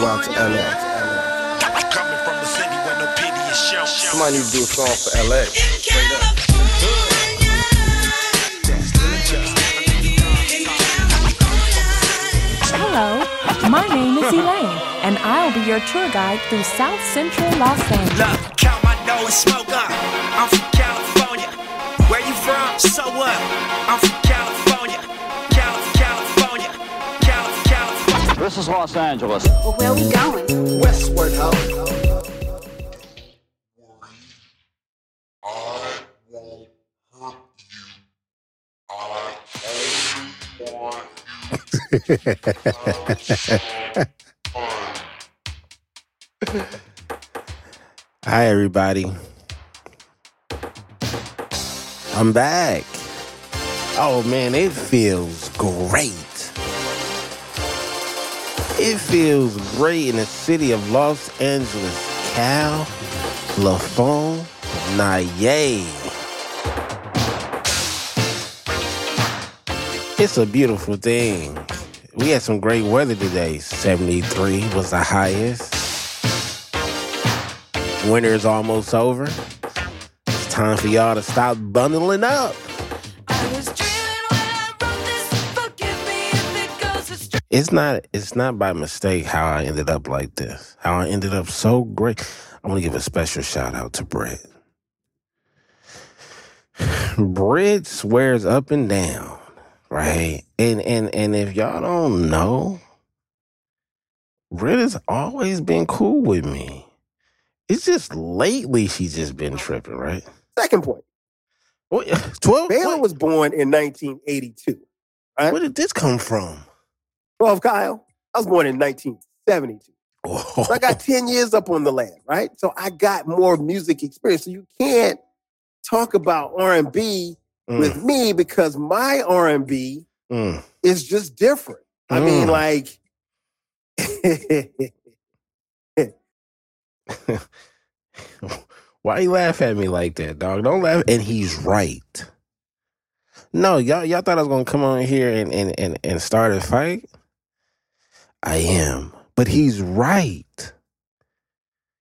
go out to LA. Coming from a city where no pity is shown. Somebody need to do a song for LA. Straight up. Hello, my name is Elaine, and I'll be your tour guide through South Central Los Angeles. Look, count my dough and smoke up. I'm from California. Where you from? So what? I'm from This is Los Angeles. Well, where we going? Westward Ho. Hi, everybody. I'm back. Oh man, it feels great. It feels great in the city of Los Angeles. Cal, LaFon, Naye. It's a beautiful thing. We had some great weather today. 73 was the highest. Winter is almost over. It's time for y'all to stop bundling up. It's not it's not by mistake how I ended up like this. How I ended up so great. I want to give a special shout out to Brett. Brett swears up and down, right? And and and if y'all don't know, Brett has always been cool with me. It's just lately she's just been tripping, right? Second point. What, 12? Baylor was born in 1982. Right? where did this come from? 12 Kyle. I was born in 1972. So I got 10 years up on the land, right? So I got more music experience. So you can't talk about R&B Mm, with me because my R&B mm. is just different. I mean, Mm. like, Why you laugh at me like that, dog? Don't laugh. And he's right. No, y'all y'all thought I was gonna come on here and and and, and start a fight. I am, but he's right.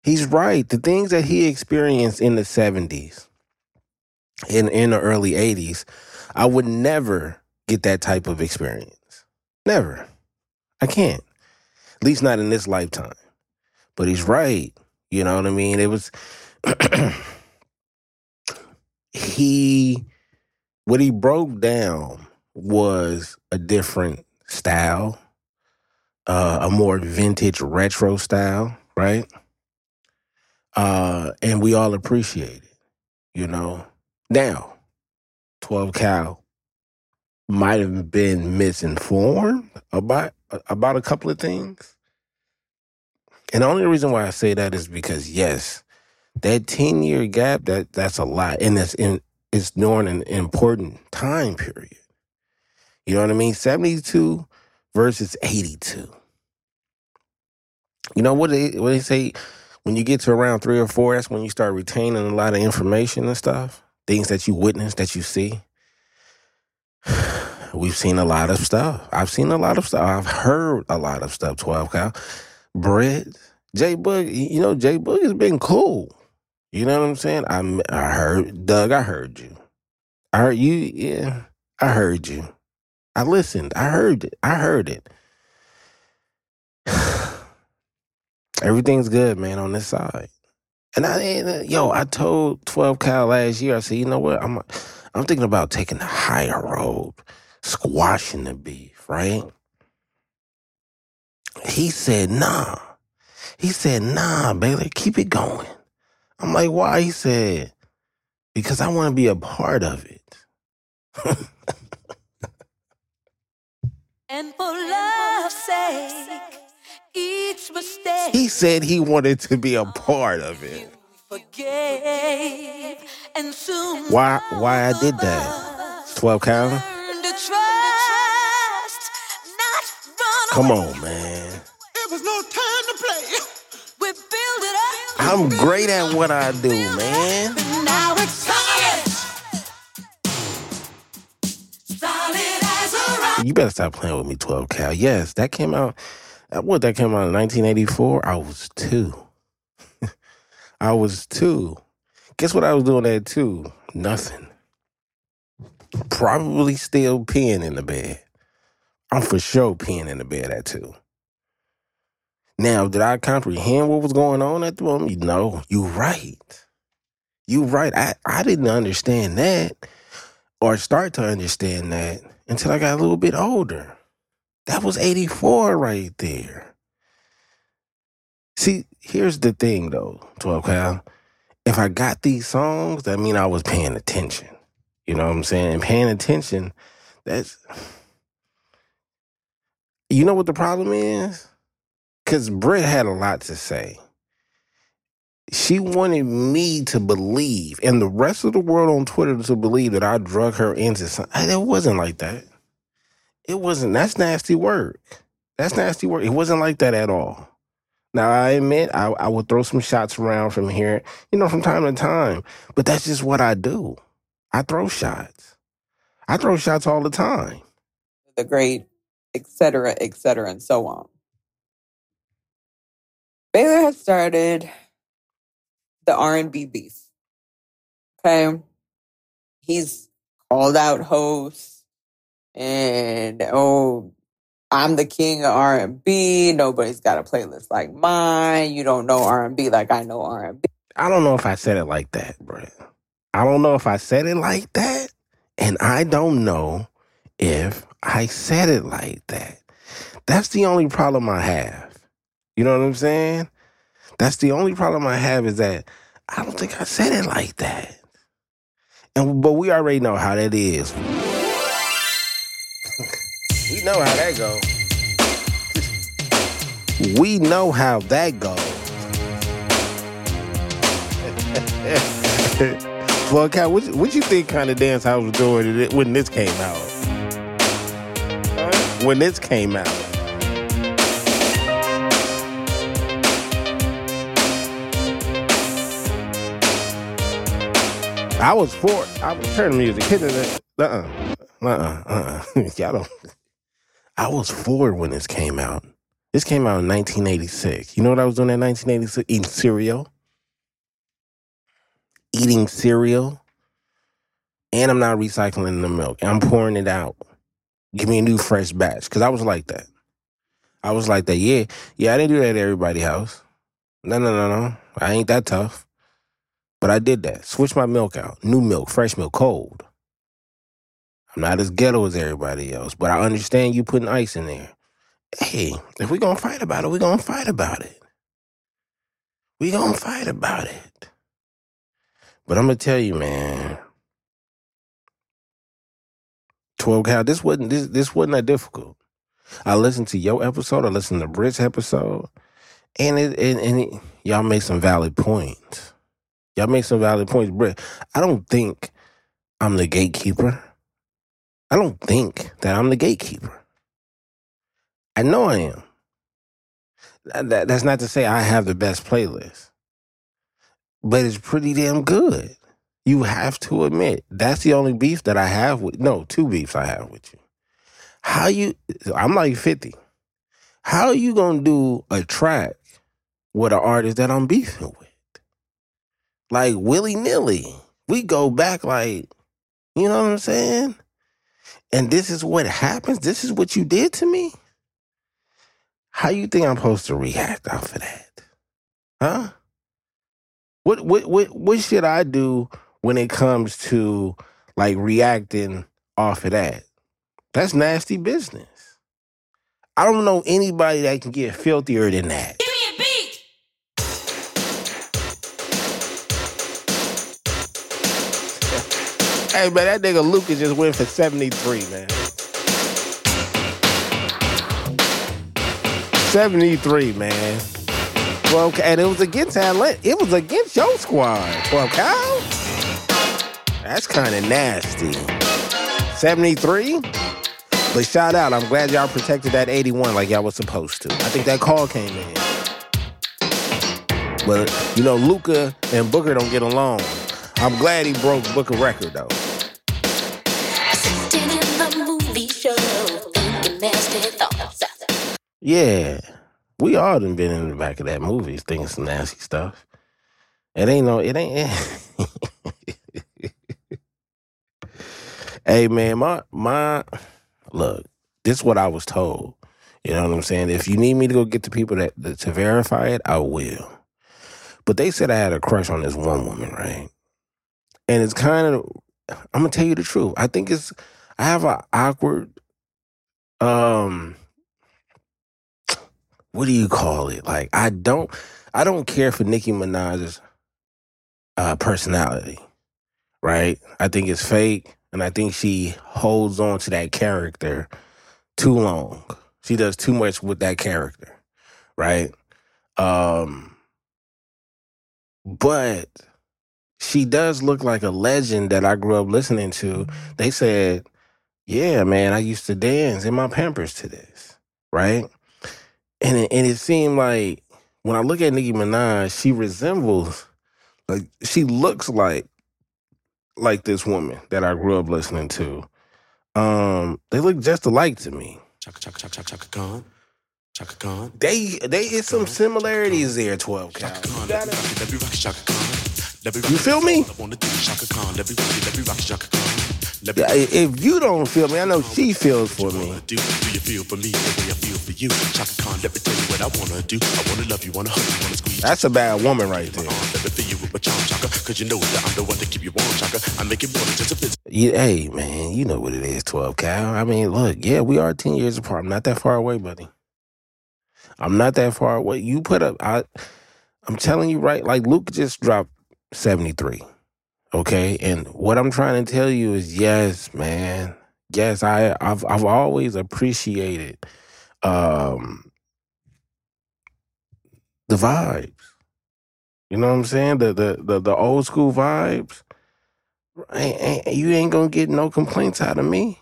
He's right. The things that he experienced in the seventies, in in the early eighties, I would never get that type of experience. Never. I can't. At least not in this lifetime. But he's right. You know what I mean? It was he what he broke down was a different style, uh, a more vintage retro style, right? Uh, and we all appreciate it, you know. Now, 12 Cal might have been misinformed about about a couple of things. And the only reason why I say that is because yes, that 10 year gap, that that's a lot. And it's in it's during an important time period. You know what I mean? 72 versus 82. You know what they what they say when you get to around three or four, that's when you start retaining a lot of information and stuff. Things that you witness, that you see. We've seen a lot of stuff. I've seen a lot of stuff. I've heard a lot of stuff, 12 Cal. Brett, Jay Boog, you know, Jay Boog has been cool. You know what I'm saying? I, I heard, Doug, I heard you. I heard you, yeah, I heard you. I listened. I heard it. I heard it. Everything's good, man, on this side. And I, and, uh, yo, I told 12 Cal last year, I said, you know what? I'm, I'm thinking about taking the higher road, squashing the beef, right? He said, nah. He said, nah, Baylor, keep it going. I'm like, why? He said, because I want to be a part of it. And for love's sake, each mistake He said he wanted to be a part of it. forgave, and soon Why why I did that? 12 Cal? learn to trust, not run Come on, man. It was no time to play. We build it up. I'm great at what I do, man. You better stop playing with me, 12 Cal. Yes, that came out Uh, What that came out in 1984? I was two. I was two. Guess what I was doing at two? Nothing. Probably still peeing in the bed. I'm for sure peeing in the bed at two. Now, did I comprehend what was going on at the moment? No, you right. You right. I, I didn't understand that or start to understand that until I got a little bit older. That was 84 right there. See, here's the thing though, 12 Cal. If I got these songs, that mean I was paying attention. You know what I'm saying? And paying attention, that's you know what the problem is? Cause Britt had a lot to say. She wanted me to believe, and the rest of the world on Twitter to believe that I drug her into something. It wasn't like that. It wasn't. That's nasty work. That's nasty work. It wasn't like that at all. Now I admit I, I would throw some shots around from here, you know, from time to time. But that's just what I do. I throw shots. I throw shots all the time. the great, et cetera, et cetera, and so on. Baylor has started the R and B beef. Okay, he's called out hosts and oh, I'm the king of R and B. Nobody's got a playlist like mine. You don't know R and B like I know R and B. I don't know if I said it like that, Brett. I don't know if I said it like that. And I don't know if I said it like that. That's the only problem I have. You know what I'm saying? That's the only problem I have is that I don't think I said it like that. And but we already know how that is. we know how that goes. We know how that goes. well, Cal, what, what you think kind of dance I was doing when this came out? When this came out. I was four. I was turn the music. Hit it. Uh uh. Uh uh. Uh. Y'all don't. I was four when this came out. This came out in 1986. You know what I was doing in 1986? Eating cereal. Eating cereal. And I'm not recycling the milk. I'm pouring it out. Give me a new fresh batch. Cause I was like that. I was like that. Yeah. Yeah, I didn't do that at everybody's house. No, no, no, no. I ain't that tough. But I did that. Switch my milk out. New milk, fresh milk, cold. I'm not as ghetto as everybody else, but I understand you putting ice in there. Hey, if we gonna fight about it, we gonna fight about it. We gonna fight about it. But I'm gonna tell you, man. 12 cal, this wasn't this this wasn't that difficult. I listened to your episode, I listened to Brit's episode, and it and, and it, y'all made some valid points. Y'all make some valid points, Britt. I don't think I'm the gatekeeper. I don't think that I'm the gatekeeper. I know I am. That- that- that's not to say I have the best playlist, but it's pretty damn good. You have to admit that's the only beef that I have with. No, two beefs I have with you. How you? I'm like fifty. How you gonna do a track with an artist that I'm beefing with? Like willy nilly. We go back like, you know what I'm saying? And this is what happens. This is what you did to me. How you think I'm supposed to react off of that? Huh? What what what what should I do when it comes to like reacting off of that? That's nasty business. I don't know anybody that can get filthier than that. Hey man, that nigga Lucas just went for 73, man. 73, man. Well, and it was against Atlanta. It was against your squad. Well, Kyle, that's kind of nasty. 73? But shout out. I'm glad y'all protected that 81 like y'all was supposed to. I think that call came in. But, you know, Luka and Booker don't get along. I'm glad he broke Booker record, though. Yeah. We all done been in the back of that movie thinking some nasty stuff. It ain't no, it ain't. hey man, my my look, this is what I was told. You know what I'm saying? If you need me to go get the people that, that to verify it, I will. But they said I had a crush on this one woman, right? And it's kind of I'm gonna tell you the truth. I think it's I have an awkward um what do you call it? Like I don't I don't care for Nicki Minaj's uh personality, right? I think it's fake and I think she holds on to that character too long. She does too much with that character, right? Um but she does look like a legend that I grew up listening to. They said, "Yeah, man, I used to dance in my Pampers to this." Right? And it, and it seemed like when I look at Nicki Minaj, she resembles like she looks like like this woman that I grew up listening to. Um, they look just alike to me. Chaka chaka chaka chaka chaka Khan. Chaka Khan. They they it's some similarities there, 12 Cal. Chaka Khan. Let me rock it, let me Chaka Khan. Let me rock You feel me? Yeah, If you don't feel me, I know she feels for me. do. Do you feel for me the way I feel for you? Chaka Khan, let me tell you what I wanna do. I wanna love you, wanna hug you, wanna squeeze. That's a bad woman right there. Let me feel you with my charm, Chaka. Cause you know that I'm the one to keep you warm, Chaka. I make it more than just a visit. Hey man, you know what it is, twelve Cal. I mean, look, yeah, we are ten years apart. I'm not that far away, buddy. I'm not that far away. You put up, I, I'm telling you right. Like Luke just dropped seventy three, okay. And what I'm trying to tell you is, yes, man, yes, I, I've, I've always appreciated, um, the vibes. You know what I'm saying? The the the, the old school vibes. Ain't, ain't, you ain't gonna get no complaints out of me.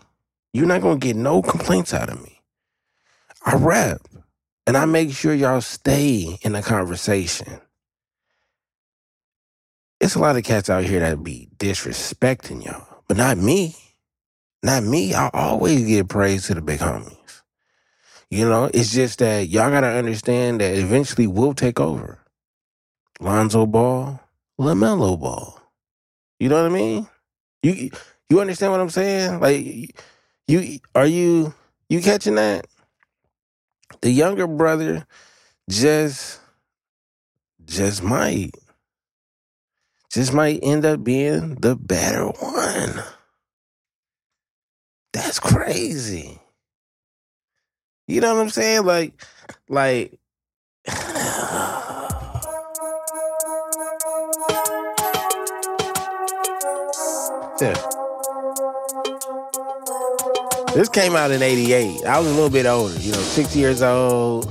You're not gonna get no complaints out of me. I rap and I make sure y'all stay in the conversation. It's a lot of cats out here that be disrespecting y'all, but not me. Not me. I always give praise to the big homies. You know, it's just that y'all gotta understand that eventually we'll take over. Lonzo Ball, LaMelo Ball. You know what I mean? You you understand what I'm saying? Like you are you you catching that? The younger brother just just might just might end up being the better one. That's crazy. You know what I'm saying? Like like Yeah. This came out in 88. I was a little bit older, you know, six years old.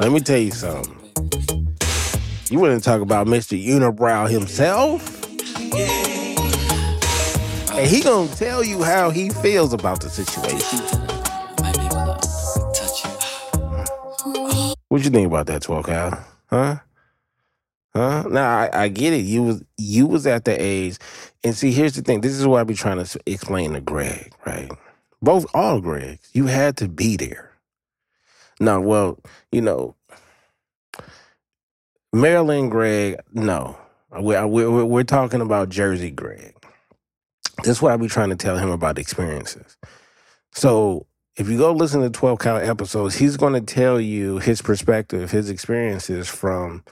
Let me tell you something. You wouldn't talk about Mr. Unibrow himself. And he gonna tell you how he feels about the situation. What you think about that, 12 Cal? Huh? Huh? Now I, I get it. You was you was at the age, and see, here's the thing. This is what I be trying to explain to Greg, right? Both all Gregs, you had to be there. No, well, you know, Maryland Greg, no, we're we're, we're talking about Jersey Greg. That's what I be trying to tell him about experiences. So if you go listen to 12 Cal episodes, he's going to tell you his perspective, his experiences from,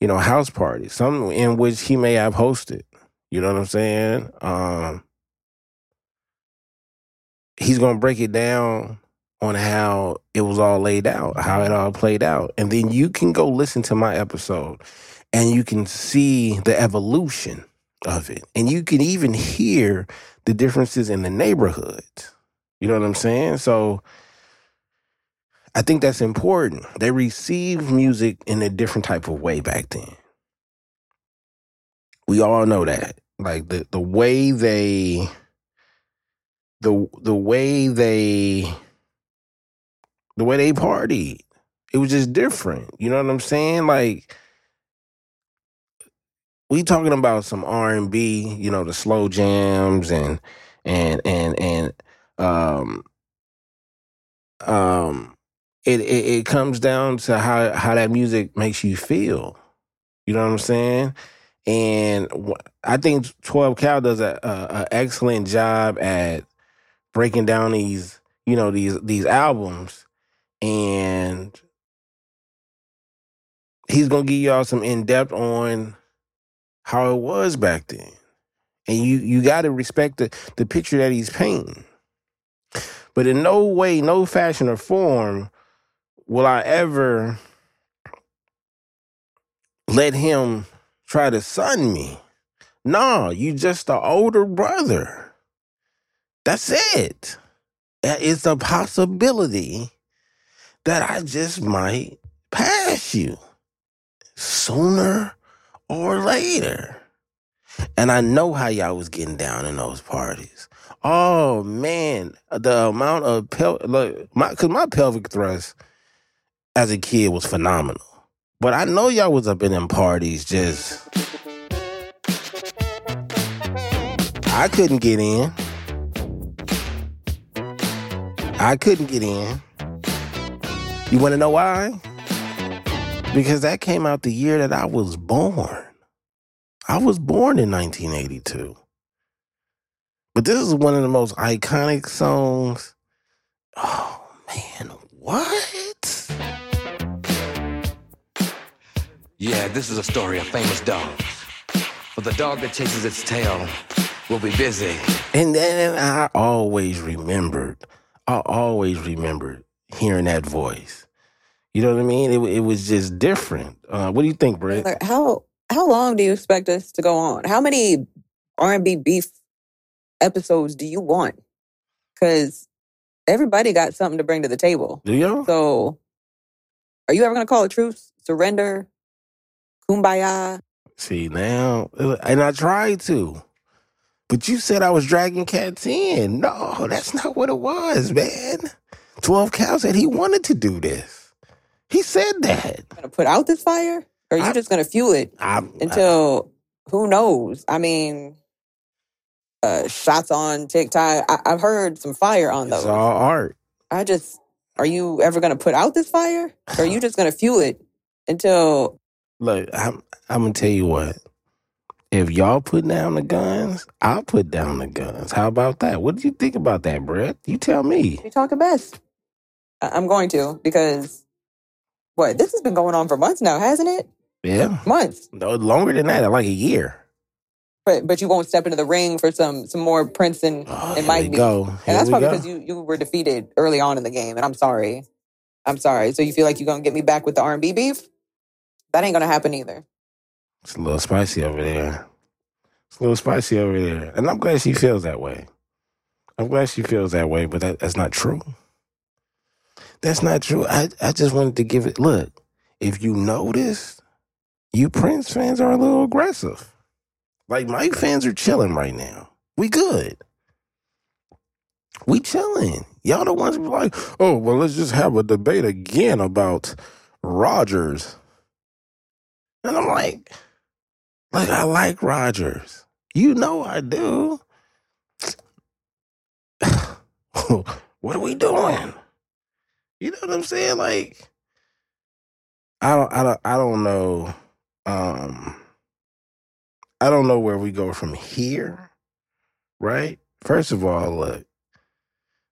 you know, house parties, some in which he may have hosted. You know what I'm saying? Um, he's going to break it down on how it was all laid out, how it all played out. And then you can go listen to my episode and you can see the evolution of it. And you can even hear the differences in the neighborhoods. You know what I'm saying? So I think that's important. They received music in a different type of way back then. We all know that. Like the the way they the the way they the way they partied. It was just different. You know what I'm saying? Like we talking about some R and B, you know, the slow jams and and and and um um it, it it comes down to how how that music makes you feel. You know what I'm saying? And I think 12 Cal does a, a, a excellent job at breaking down these, you know, these these albums, and he's gonna give y'all some in depth on how it was back then, and you you got to respect the the picture that he's painting. But in no way, no fashion or form will I ever let him try to son me. No, you just the older brother. That's it. It's a possibility that I just might pass you sooner or later. And I know how y'all was getting down in those parties. Oh man, the amount of pel look, my cause my pelvic thrust as a kid was phenomenal. But I know y'all was up in them parties just I couldn't get in. I couldn't get in. You wanna know why? Because that came out the year that I was born. I was born in 1982. But this is one of the most iconic songs. Oh man, what? Yeah, this is a story of famous dogs. But the dog that chases its tail will be busy. And then I always remembered, I always remembered hearing that voice. You know what I mean? It, it was just different. Uh, what do you think, Brett? How how long do you expect us to go on? How many R and B beef episodes do you want? Because everybody got something to bring to the table. Do y'all? So, are you ever gonna call a truce? Surrender? Kumbaya? See now, and I tried to, but you said I was dragging cats in. No, that's not what it was, man. Twelve Cal said he wanted to do this. He said that. Gonna put out this fire? Or are you I- just gonna fuel it I'm, until who knows? I mean, uh, shots on TikTok. I, I've heard some fire on it's those. all art. I just, are you ever going to put out this fire? Or are you just going to fuel it until, Look, I'm, I'm gonna tell you what. If y'all put down the guns, I'll put down the guns. How about that? What do you think about that, Brett? You tell me. you talking best? I'm going to because what? This has been going on for months now, hasn't it? Yeah, Months. no longer than that, like a year. But but you won't step into the ring for some some more Prince and, Oh, and here Mike go. And that's probably go. because you you were defeated early on in the game, and I'm sorry. I'm sorry. So you feel like you're gonna get me back with the R&B beef? That ain't gonna happen either. It's a little spicy over there. It's a little spicy over there. And I'm glad she feels that way. I'm glad she feels that way, but that, that's not true. That's not true. I, I just wanted to give it look, if you notice, you Prince fans are a little aggressive. Like Mike fans are chilling right now. We good. We chilling. Y'all the ones like, oh, well, let's just have a debate again about Rogers. And I'm like, like I like Rogers. You know I do. what are we doing? You know what I'm saying? Like, I don't, I don't, I don't know. Um, I don't know where we go from here. Right? First of all, look,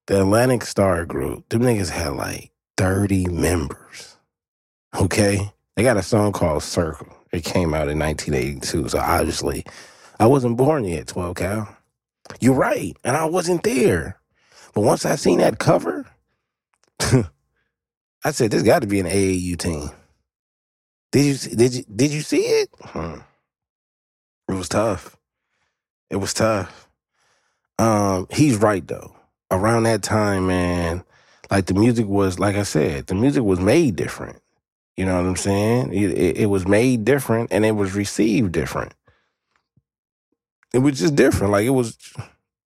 the Atlantic Starr Group, them niggas had like 30 members. Okay? They got a song called Circle. It came out in 1982. So obviously, I wasn't born yet, 12 Cal. You're right. And I wasn't there. But once I seen that cover, I said, this got to be an AAU team. Did you did you did you see it? Hmm. It was tough. It was tough. Um, he's right though. Around that time, man, like the music was, like I said, the music was made different. You know what I'm saying? It, it, it was made different and it was received different. It was just different. Like it was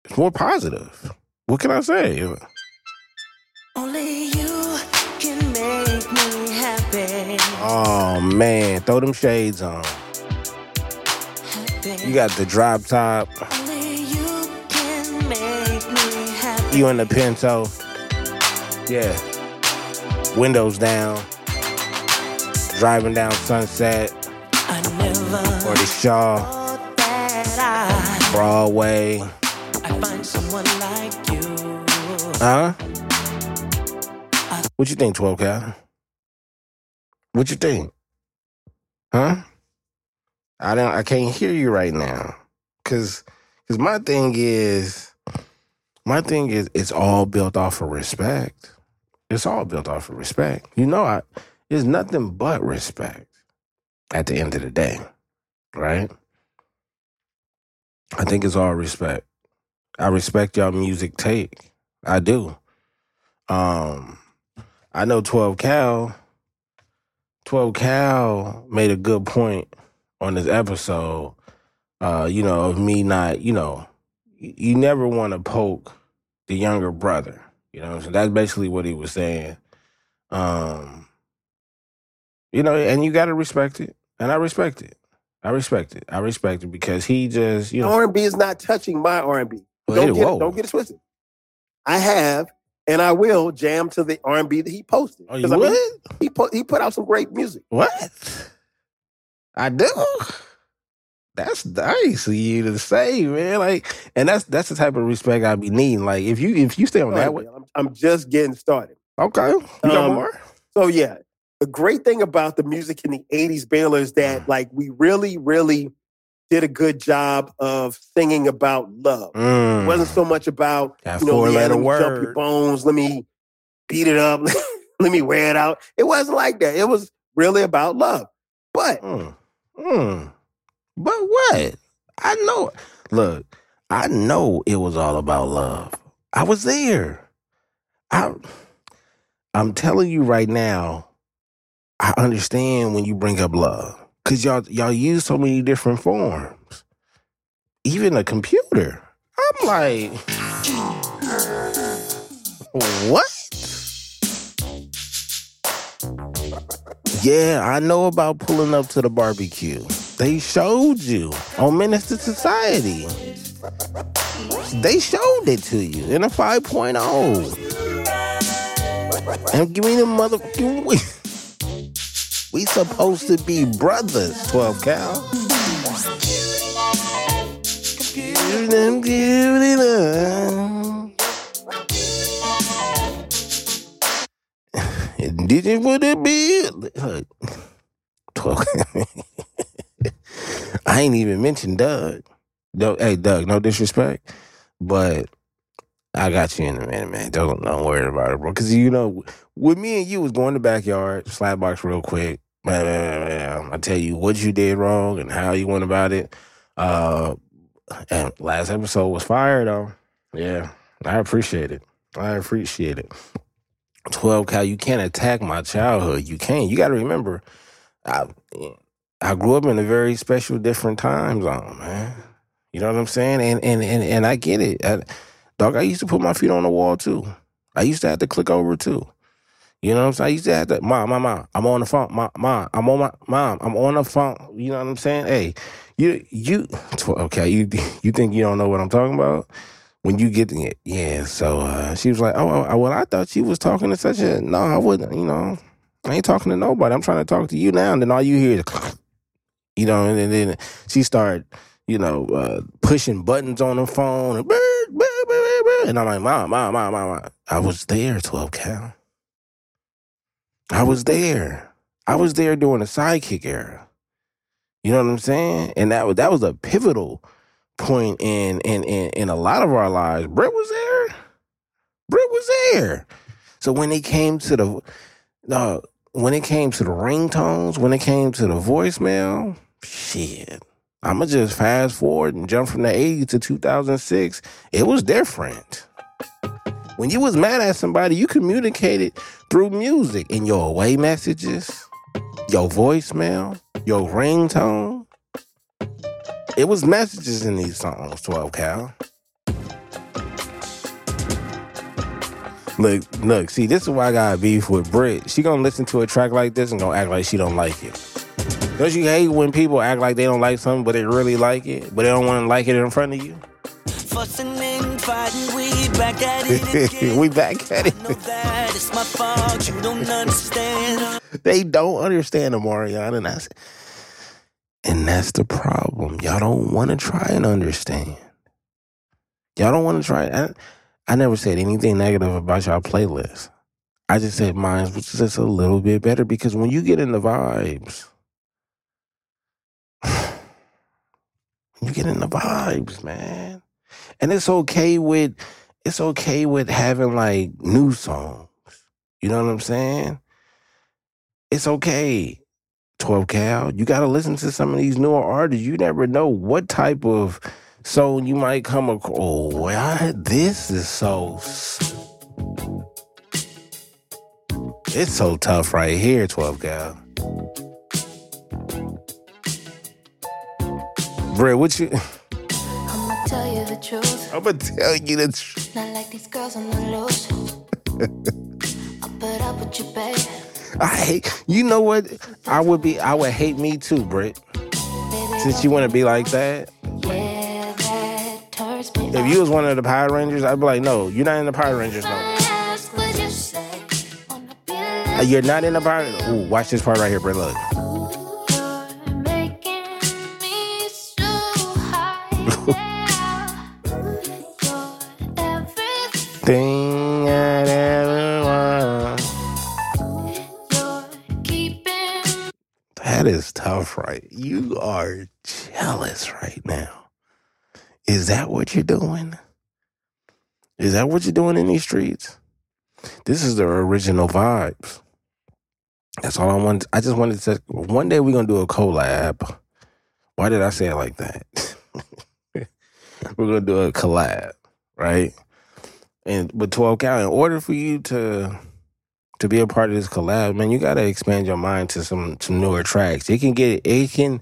it's more positive. What can I say? Oh man, throw them shades on. You got the drop top. You can make me happy. You in the Pinto. Yeah. windows down, driving down Sunset I or the Shaw, Broadway. I find someone like you. Huh? What you think, 12 Cal? What you think? Huh? I don't I can't hear you right now. Cause cause my thing is my thing is it's all built off of respect. It's all built off of respect. You know I it's nothing but respect at the end of the day. Right? I think it's all respect. I respect y'all music take. I do. Um, I know 12 Cal. 12 Cal made a good point on this episode. Uh, you know, of me not, you know, you, never want to poke the younger brother. You know, so that's basically what he was saying. Um, you know, and you got to respect it, and I respect it. I respect it. I respect it because he just, you know, R and B is not touching my R and B. Don't get whoa. don't get it twisted. I have and I will jam to the R and B that he posted. Oh, you I mean, would? he put he put out some great music. What? I do. That's nice of you to say, man. Like, and that's that's the type of respect I be needing. Like, if you if you stay on that way, I'm, I'm just getting started. okay, you got Um, more. So yeah, the great thing about the music in the '80s, Baylor, is that like we really, really did a good job of singing about love. It Mm. wasn't so much about That you know, four-letter let me jump your bones, let me beat it up, let me wear it out. It wasn't like that. It was really about love. But Mm. Mm. But what? I know. Look, I know it was all about love. I was there. I. I'm telling you right now. I understand when you bring up love because y'all y'all use so many different forms. Even a computer. I'm like, what? Yeah, I know about pulling up to the barbecue. They showed you on Menace II Society. They showed it to you in a 5.0. And give me the motherfucking we. Supposed to be brothers, 12 cal. It up. Did you put a bill? Look, 12 I ain't even mentioned Doug. Hey Doug, no disrespect, but I got you in a minute, man. Don't don't worry about it, bro. Because you know, with me and you was going to the backyard, slap box real quick. Blah, blah. I tell you what you did wrong and how you went about it. Uh, and last episode was fire though. Yeah, I appreciate it. I appreciate it. Twelve Cal, you can't attack my childhood. You can't. You got to remember, I I grew up in a very special, different time zone, man. You know what I'm saying? And and and and I get it. I, dog, I used to put my feet on the wall too. I used to have to click over too. You know what I'm saying? I used to have to, mom, mom, mom, I'm on the phone. Mom, mom, I'm on my, mom, I'm on the phone. You know what I'm saying? Hey, you, you, okay, you, you think you don't know what I'm talking about? When you get it, yeah. So uh, she was like, oh, well, I thought she was talking to such a, no, I wouldn't, you know, I ain't talking to nobody. I'm trying to talk to you now. And then all you hear is, you know, and then, she started, you know, uh, pushing buttons on the phone. And, and I'm like, mom, mom, mom, mom, mom. I was there, 12 cal. I was there. I was there during the sidekick era. You know what I'm saying? And that was that was a pivotal point in in in, in a lot of our lives. Brett was there. Brett was there. So when it came to the uh, when it came to the ringtones, when it came to the voicemail, shit. I'ma just fast forward and jump from the 80s to 2006. It was different. When you was mad at somebody, you communicated through music in your away messages, your voicemail, your ringtone. It was messages in these songs, 12 Cal. Look, look, see, this is why I got beef with Brit. She gonna listen to a track like this and gonna act like she don't like it. Don't you hate when people act like they don't like something, but they really like it, but they don't want to like it in front of you? Fussing fighting, we back at it again. we back at it. know that it's my fault. You don't understand. They don't understand Omarion, and that's and that's the problem. Y'all don't want to try and understand. Y'all don't want to try. I, I never said anything negative about y'all playlist. I just said mine was just a little bit better because when you get in the vibes, you get in the vibes, man. And it's okay with it's okay with having like new songs. You know what I'm saying? It's okay. 12 Cal, you got to listen to some of these newer artists. You never know what type of song you might come across. Oh, this is so. It's so tough right here, 12 Cal. Bro, what you. I'ma tell you the truth. I'm to tell you the truth. Not like these girls on the loose. I'll put up with you, babe. I hate. You know what? I would be. I would hate me too, Britt. Since you want to be like that. yeah, that If you was one of the Power Rangers, I'd be like, no, you're not in the Power Rangers no more. Ask what you say. Wanna be Uh, You're not in the Power. Ooh, watch this part right here, Britt. Look. That is tough, right? You are jealous right now. Is that what you're doing? Is that what you're doing in these streets? This is the original vibes. That's all I want. I just wanted to. Say one day we're gonna do a collab. Why did I say it like that? we're gonna do a collab, right? And with 12 Cal, in order for you to to be a part of this collab, man, you gotta expand your mind to some some newer tracks. It can get it can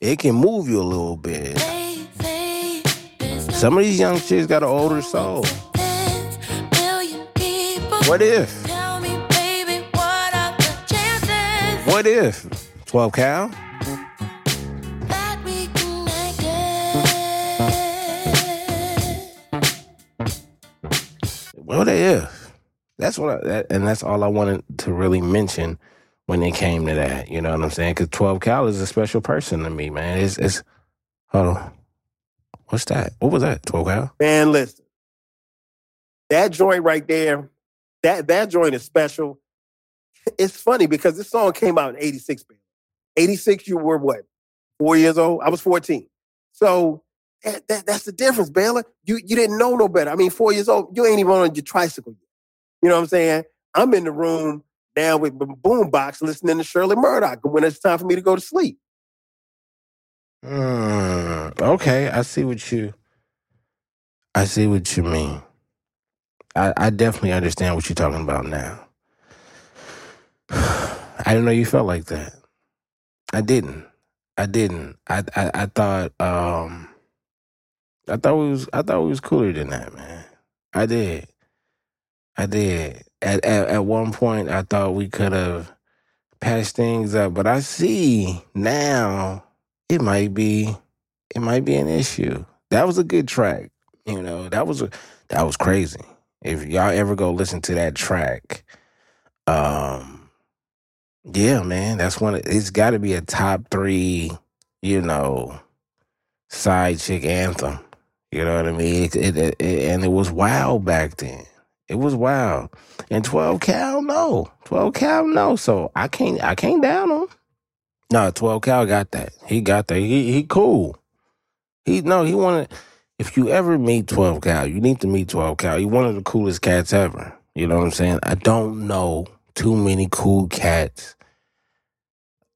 it can move you a little bit. Some of these young chicks got an older soul. What if? What if? 12 Cal? that we can make it? What if? That's what I, that, and that's all I wanted to really mention when it came to that. You know what I'm saying? Because 12 Cal is a special person to me, man. It's, it's, hold on. What's that? What was that? 12 Cal? Man, listen. That joint right there, that that joint is special. It's funny because this song came out in 86, man. 86, you were what? Four years old? I was 14. So that, that- that's the difference, Baylor. You you didn't know no better. I mean, four years old, you ain't even on your tricycle yet. You know what I'm saying? I'm in the room down with boombox listening to Shirley Murdock when it's time for me to go to sleep. Mm, okay, I see what you. I see what you mean. I, I definitely understand what you're talking about now. I didn't know you felt like that. I didn't. I didn't. I I, I thought um I thought we was I thought we was cooler than that, man. I did. I did. At at, at one point I thought we could have patched things up, but I see now it might be it might be an issue. That was a good track. You know, that was a that was crazy. If y'all ever go listen to that track, um yeah, man, that's one of, it's got to be a top 3, you know, side chick anthem. You know what I mean? It, it, it, and it was wild back then. It was wild. And 12 cal, no. 12 cal, no. So I can't I can't down him. No, 12 Cal got that. He got that. He he cool. He no, he wanted if you ever meet 12 Cal, you need to meet 12 Cal. He one of the coolest cats ever. You know what I'm saying? I don't know too many cool cats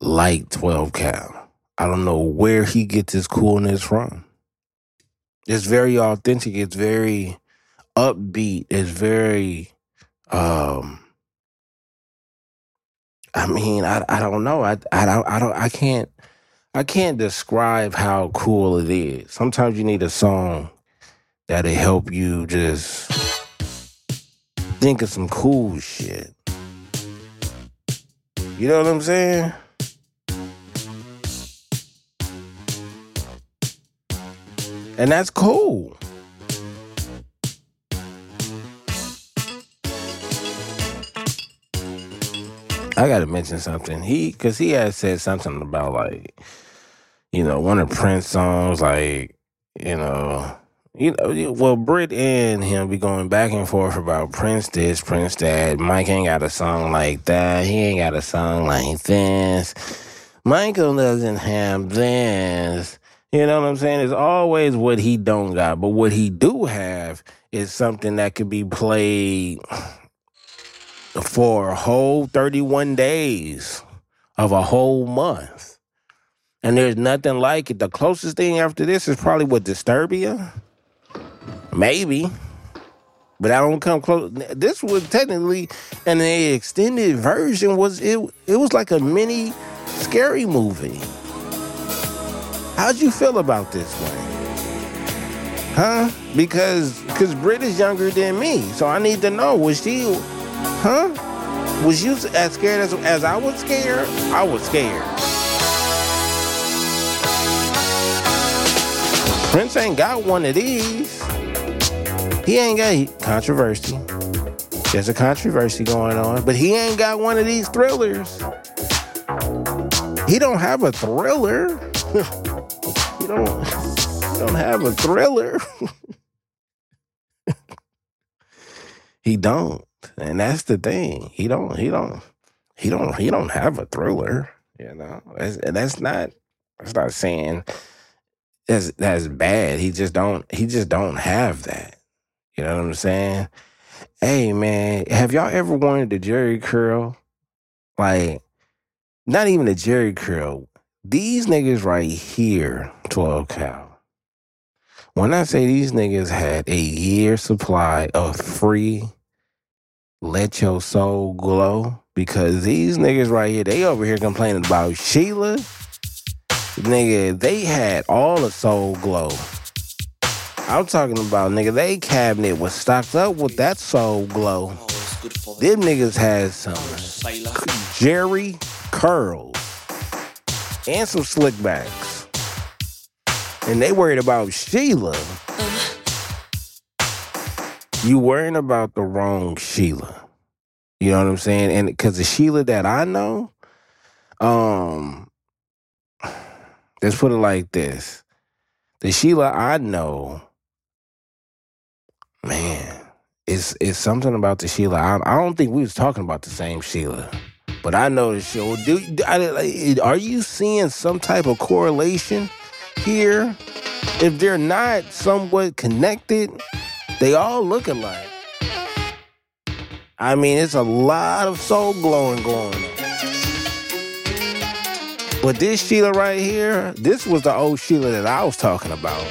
like 12 Cal. I don't know where he gets his coolness from. It's very authentic. It's very upbeat. It's very um I mean, I I don't know. I I don't I don't I can't I can't describe how cool it is. Sometimes you need a song that'll help you just think of some cool shit. You know what I'm saying? And that's cool. I got to mention something. He, because he had said something about like, you know, one of Prince songs, like, you know, you know, well, Brit and him be going back and forth about Prince this, Prince that. Mike ain't got a song like that. He ain't got a song like this. Michael doesn't have this. You know what I'm saying? It's always what he don't got, but what he do have is something that could be played for a whole 31 days of a whole month. And there's nothing like it. The closest thing after this is probably what Disturbia. Maybe. But I don't come close. This was technically and the extended version was it it was like a mini scary movie. How'd you feel about this one? Huh? Because because Brit is younger than me. So I need to know, was she huh? Was you as scared as as I was scared? I was scared. Prince ain't got one of these. He ain't got controversy. There's a controversy going on, but he ain't got one of these thrillers. He don't have a thriller. he don't. He don't have a thriller. he don't, and that's the thing. He don't. He don't. He don't. He don't have a thriller. You know, that's, and that's not. That's not saying that's that's bad. He just don't. He just don't have that. You know what I'm saying? Hey man, have y'all ever wanted a Jheri curl? Like, not even a Jheri curl. These niggas right here, 12 Cal. When I say these niggas had a year supply of free let your soul glow, because these niggas right here, they over here complaining about Sheila. Nigga, they had all the soul glow. I'm talking about nigga, they cabinet was stocked up with that soul glow. Them niggas had some Jheri curls and some slick backs. And they worried about Sheila. You worrying about the wrong Sheila. You know what I'm saying? And because the Sheila that I know, um, let's put it like this. The Sheila I know, man, it's it's something about the Sheila. I, I don't think we was talking about the same Sheila, but I know the show. Do I, are you seeing some type of correlation here? If they're not somewhat connected, they all look alike. I mean, it's a lot of soul glowing going on. But this Sheila right here, this was the old Sheila that I was talking about.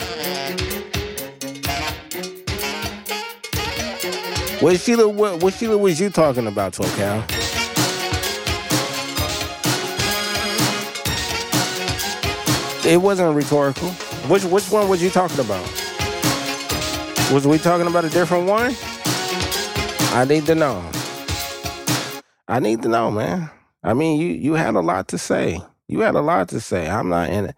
What Sheila? What, what Sheila was you talking about, Tocal? It wasn't rhetorical. Which which one was you talking about? Was we talking about a different one? I need to know. I need to know, man. I mean, you you had a lot to say. You had a lot to say. I'm not in it,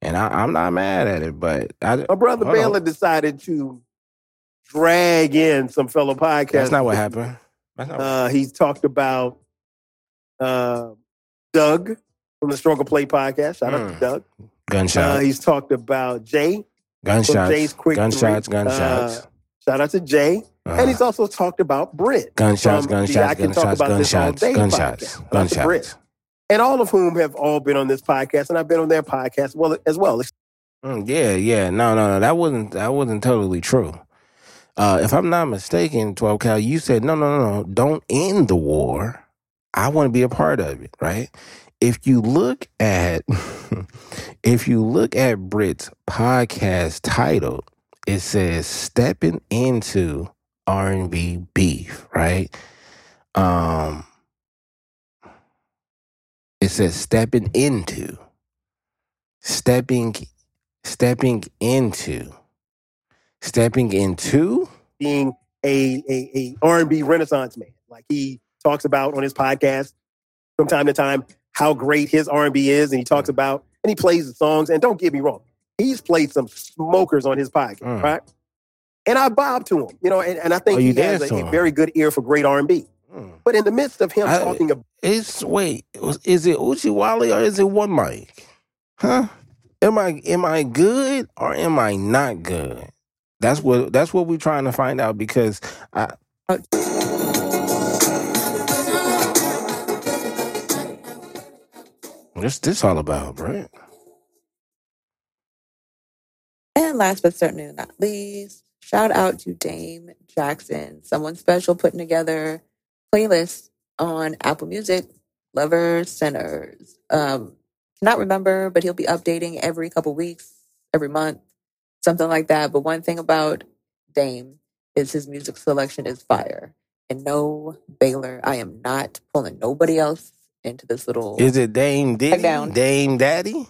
and I, I'm not mad at it. But I, My brother on. Baylor decided to drag in some fellow podcasters. That's not what happened. Not. Uh, he's talked about uh, Doug from the Struggle Play podcast. Shout out to Mm. Doug. Uh, he's talked about Jay. Gunshots. Jay's Quick Gunshots. Three. Gunshots. Uh, shout out to Jay. Uh-huh. And he's also talked about Brit. Gunshots, the I gunshots, Can Talk gunshots, About This All gunshots, Day gunshots, podcast. Shout out Brit. gunshots. And all of whom have all been on this podcast, and I've been on their podcast well as well. Mm, yeah, yeah. No, no, no. That wasn't that wasn't totally true. Uh, if I'm not mistaken, 12 Cal, you said no, no, no, no. Don't end the war. I want to be a part of it, right? If you look at if you look at Brit's podcast title, it says stepping into R&B beef, right? Um it says stepping into stepping stepping into stepping into being a, a, a R&B renaissance man. Like he talks about on his podcast from time to time how great his R&B is, and he Mm. talks about and he plays the songs. And don't get me wrong, he's played some smokers on his podcast, Mm. right? And I bob to him, you know, and, and I think Oh, he has a, a very good ear for great R&B. But in the midst of him I- talking about It's wait, is it Oochie Wally or is it one mic? Huh? Am I am I good or am I not good? That's what that's what we're trying to find out because I What's this all about, Brett? And last but certainly not least, shout out to Dame Jackson, someone special putting together playlists on Apple Music, Lovers, Sinners. Um, cannot remember, but he'll be updating every couple weeks, every month, something like that. But one thing about Dame is his music selection is fire. And no Baylor, I am not pulling nobody else into this little Is it Dame Diddy? down. Dame Daddy?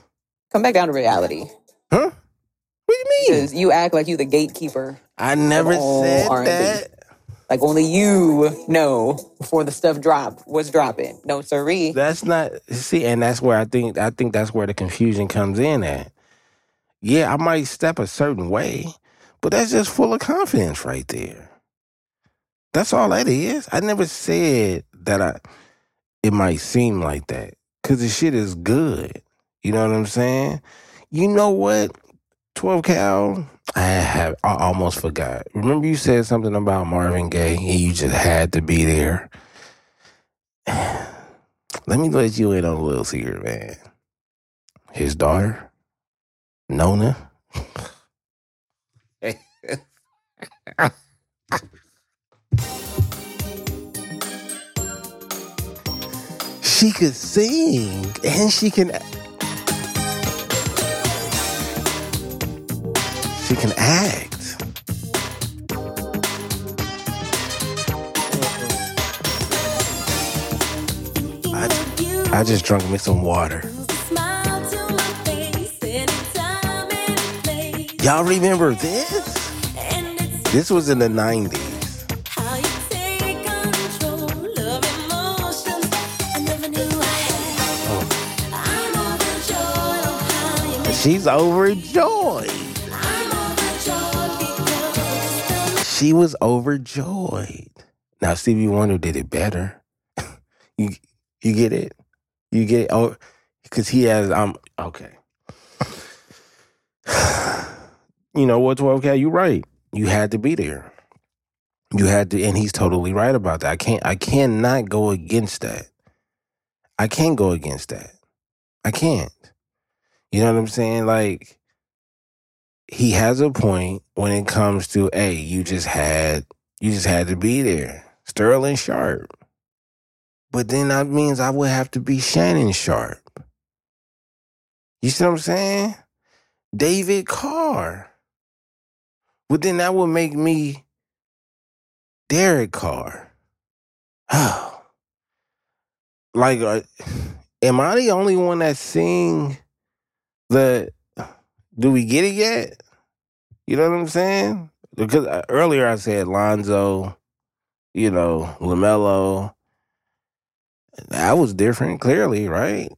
come back down to reality. Huh? What do you mean? Because you act like you the gatekeeper I never all said R&B. that. Like only you know before the stuff drop what's dropping. No siree. That's not see, and that's where I think I think that's where the confusion comes in at. Yeah, I might step a certain way, but that's just full of confidence right there. That's all that is. I never said that I it might seem like that. Cause the shit is good. You know what I'm saying? You know what? 12 Cal, I have I almost forgot. Remember you said something about Marvin Gaye and you just had to be there. Let me let you in on a little secret, man. His daughter, Nona. could sing and she can she can act. I, I just drunk me some water. Y'all remember this? This was in the 90s. She's overjoyed. She was overjoyed. Now Stevie Wonder did it better. you you get it? You get it? Oh, because he has um okay. you know what, 12K, you're right. You had to be there. You had to, and he's totally right about that. I can't I cannot go against that. I can't go against that. I can't. You know what I'm saying? Like he has a point when it comes to hey, you just had you just had to be there. Sterling Sharpe. But then that means I would have to be Shannon Sharpe. You see what I'm saying? David Carr. But then that would make me Derek Carr. Oh. like, uh, am I the only one that sing the do we get it yet? You know what I'm saying? Because uh, earlier I said Lonzo, you know, LaMelo. That was different, clearly, right?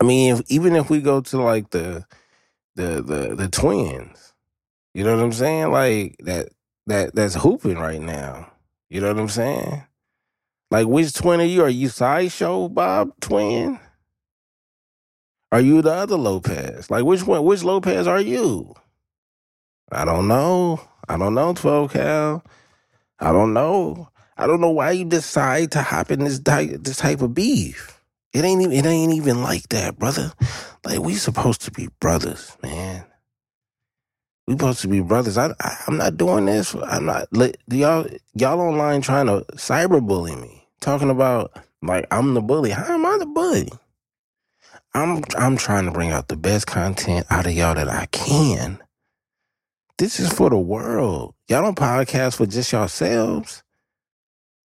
I mean, if, even if we go to like the the the the twins, you know what I'm saying? Like that that that's hooping right now. You know what I'm saying? Like which twin are you? Are you sideshow Bob twin? Are you the other Lopez? Like which one? Which Lopez are you? I don't know. I don't know. Twelve Cal. I don't know. I don't know why you decide to hop in this type this type of beef. It ain't even it ain't even like that, brother. Like we supposed to be brothers, man. We supposed to be brothers. I, I I'm not doing this. I'm not. li- Y'all y'all online trying to cyberbully me, talking about like I'm the bully. How am I the bully? I'm I'm trying to bring out the best content out of y'all that I can. This is for the world. Y'all don't podcast for just yourselves.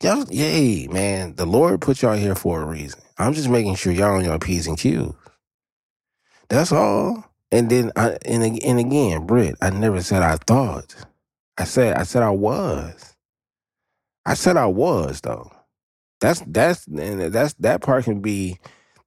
Y'all, yay, man. The Lord put y'all here for a reason. I'm just making sure y'all on your P's and Q's. That's all. And then, I, and, and again, Britt, I never said I thought. I said, I said I was. I said I was though. That's that's and that's that part can be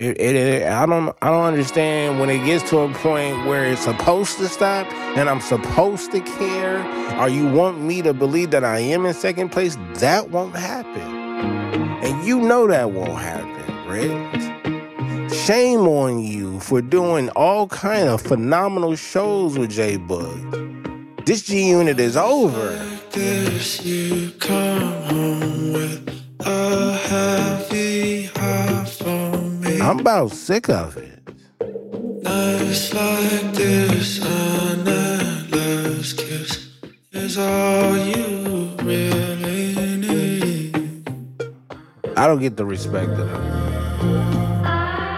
It, it, it- I don't I don't understand when it gets to a point where it's supposed to stop and I'm supposed to care or you want me to believe that I am in second place, that won't happen. And you know that won't happen, Rich. Shame on you for doing all kind of phenomenal shows with J Bug. This G Unit is over. you come home with a heavy heart. I'm about sick of it. Nights like this, an endless kiss is all you really need. I don't get the respect of them.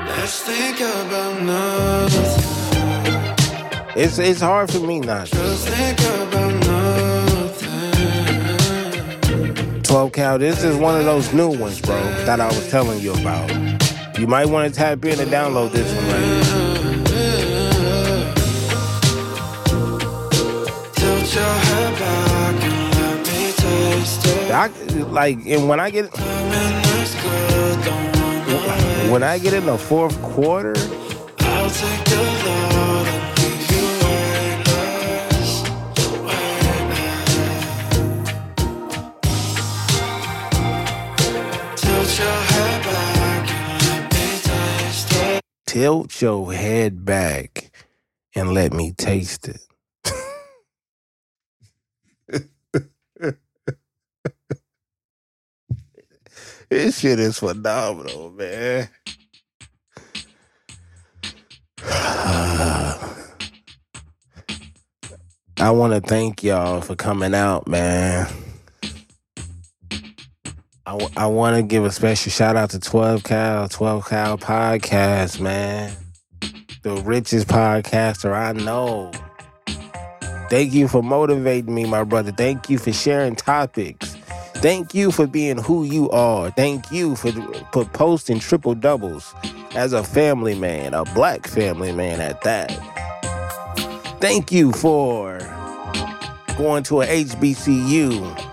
Let's think about nothing. It's it's hard for me not to. Just think about nothing. 12 Cal, this is one of those new ones, bro, that I was telling you about. You might want to tap in and download this one right Tilt your head back and let me taste it. I, like, and when I get Timing is good, don't wanna when I get in the fourth quarter, tilt your head back and let me taste it. this shit is phenomenal, man. I want to thank y'all for coming out, man. I, want to give a special shout out to 12 Cal, 12 Cal Podcast, man. The richest podcaster I know. Thank you for motivating me, my brother. Thank you for sharing topics. Thank you for being who you are. Thank you for, for posting triple doubles as a family man, a black family man at that. Thank you for going to a HBCU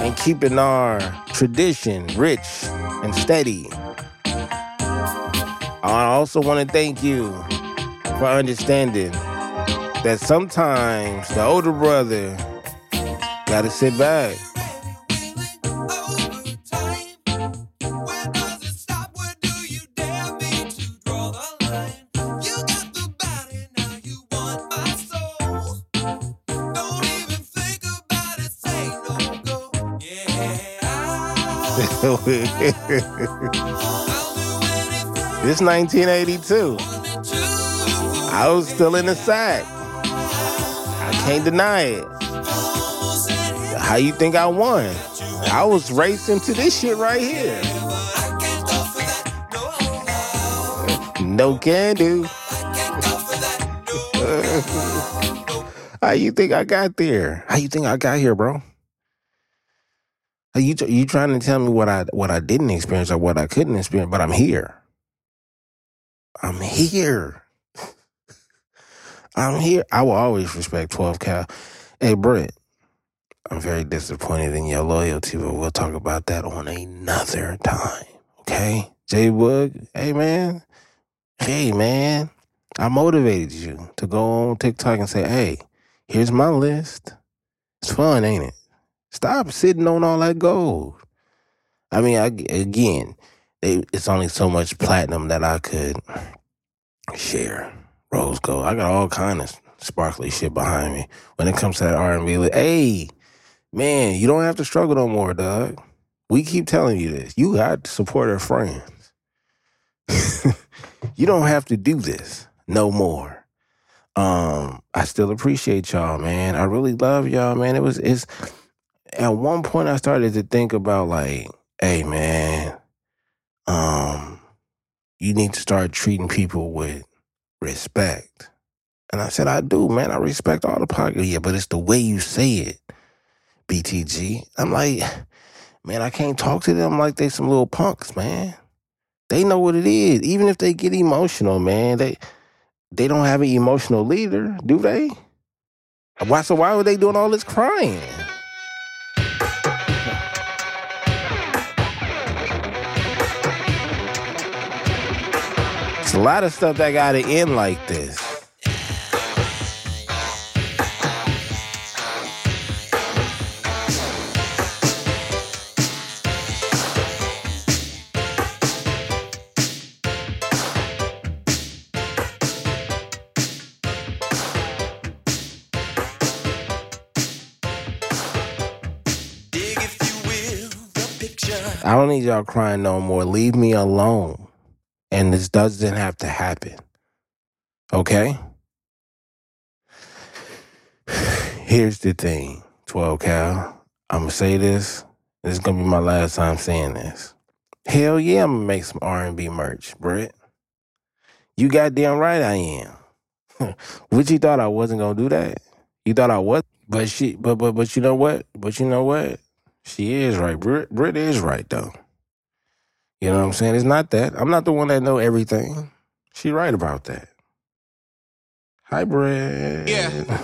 and keeping our tradition rich and steady. I also want to thank you for understanding that sometimes the older brother got to sit back. This 1982. I was still in the sack. I can't deny it. How you think I won? I was racing to this shit right here. No can do. How you think I got there? How you think I got here, bro? Are you you trying to tell me what I what I didn't experience or what I couldn't experience? But I'm here. I'm here. I'm here. I will always respect 12 Cal. Hey, Britt, I'm very disappointed in your loyalty, but we'll talk about that on another time. Okay? J Wood, hey, man. Hey, man. I motivated you to go on TikTok and say, hey, here's my list. It's fun, ain't it? Stop sitting on all that gold. I mean, I, again, it's only so much platinum that I could share. Rose gold. I got all kind of sparkly shit behind me. When it comes to that R and B, like, hey, man, you don't have to struggle no more, dog. We keep telling you this. You got to support our friends. you don't have to do this no more. Um, I still appreciate y'all, man. I really love y'all, man. It was it's at one point I started to think about like, hey man, um, you need to start treating people with respect. And I said, I do, man. I respect all the podcast. Yeah, but it's the way you say it, BTG. I'm like, man, I can't talk to them like they some little punks, man. They know what it is. Even if they get emotional, man, they they don't have an emotional leader, do they? Why so why were they doing all this crying? It's a lot of stuff that gotta end like this. Dig, if you will, the picture. I don't need y'all crying no more. Leave me alone. And this doesn't have to happen. Okay? Here's the thing, 12 Cal. I'm going to say this. This is going to be my last time saying this. Hell yeah, I'm going to make some R&B merch, Brett. You goddamn right I am. Which you thought I wasn't going to do that? You thought I was? But she, but, but, but you know what? But you know what? She is right. Brit, Brit is right, though. You know what I'm saying? It's not that. I'm not the one that know everything. She right about that. Hi, Brett. Yeah.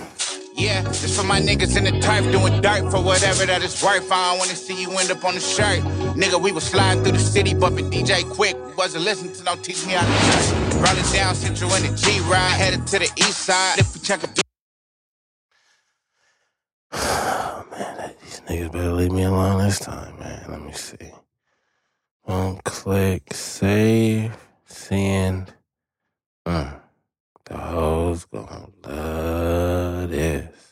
Yeah, it's for my niggas in the turf doing dirt for whatever that is worth. I don't wanna see you end up on the shirt. Nigga, we was sliding through the city, bumping DJ Quik. Wasn't listening to no teach me how to Rolling down Central in the G ride, headed to the east side. If we check a Oh, man, these niggas better leave me alone this time, man. Let me see. One click, save, send. Mm. The hoes gonna love this.